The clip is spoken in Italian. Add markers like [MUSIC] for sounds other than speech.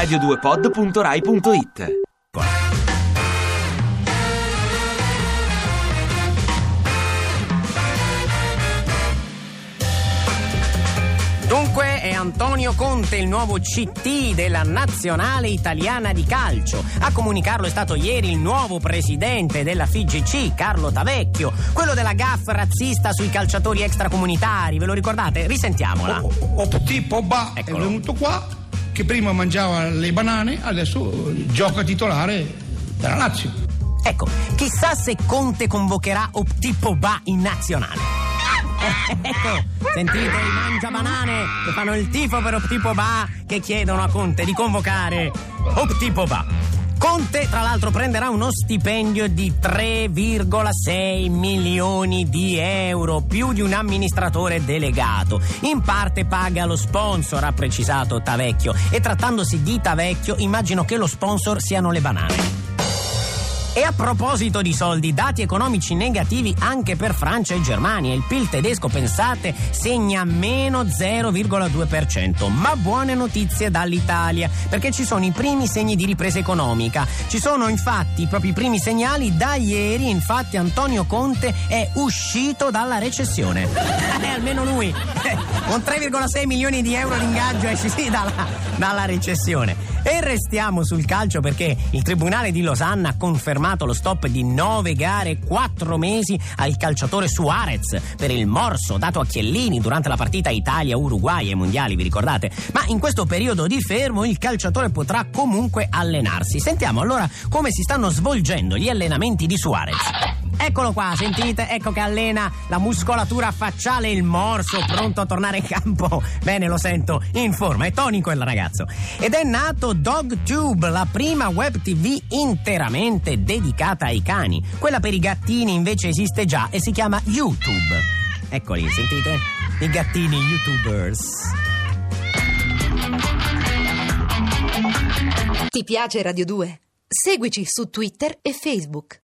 radio2pod.rai.it Dunque è Antonio Conte il nuovo CT della Nazionale Italiana di Calcio. A comunicarlo è stato ieri il nuovo presidente della FIGC, Carlo Tavecchio, quello della GAF razzista sui calciatori extracomunitari. Ve lo ricordate? Risentiamola. O, o tipo Ba è venuto qua che prima mangiava le banane, adesso gioca titolare della Lazio. Ecco, chissà se Conte convocherà Optipo Ba in nazionale. [LAUGHS] Ecco, sentite i mangiabanane che fanno il tifo per Optipo Ba che chiedono a Conte di convocare Optipo Ba. Conte, tra l'altro, prenderà uno stipendio di 3,6 milioni di euro, più di un amministratore delegato. In parte paga lo sponsor, ha precisato Tavecchio. E trattandosi di Tavecchio, immagino che lo sponsor siano le banane. E a proposito di soldi, dati economici negativi anche per Francia e Germania. Il PIL tedesco, pensate, segna meno 0,2%. Ma buone notizie dall'Italia, perché ci sono i primi segni di ripresa economica. Ci sono infatti i primi segnali da ieri, infatti Antonio Conte è uscito dalla recessione. [LAUGHS] Eh, almeno lui, [LAUGHS] con 3,6 milioni di euro di ingaggio esce sì dalla, dalla recessione. E restiamo sul calcio perché il Tribunale di Losanna ha confermato lo stop di nove gare e quattro mesi al calciatore Suarez per il morso dato a Chiellini durante la partita Italia-Uruguay ai mondiali, vi ricordate? Ma in questo periodo di fermo il calciatore potrà comunque allenarsi. Sentiamo allora come si stanno svolgendo gli allenamenti di Suarez. Eccolo qua, sentite? Ecco che allena la muscolatura facciale, il morso, pronto a tornare in campo. Bene, lo sento, in forma, è tonico il ragazzo. Ed è nato DogTube, la prima web TV interamente dedicata ai cani. Quella per i gattini invece esiste già e si chiama YouTube. Eccoli, sentite? I gattini YouTubers. Ti piace Radio 2? Seguici su Twitter e Facebook.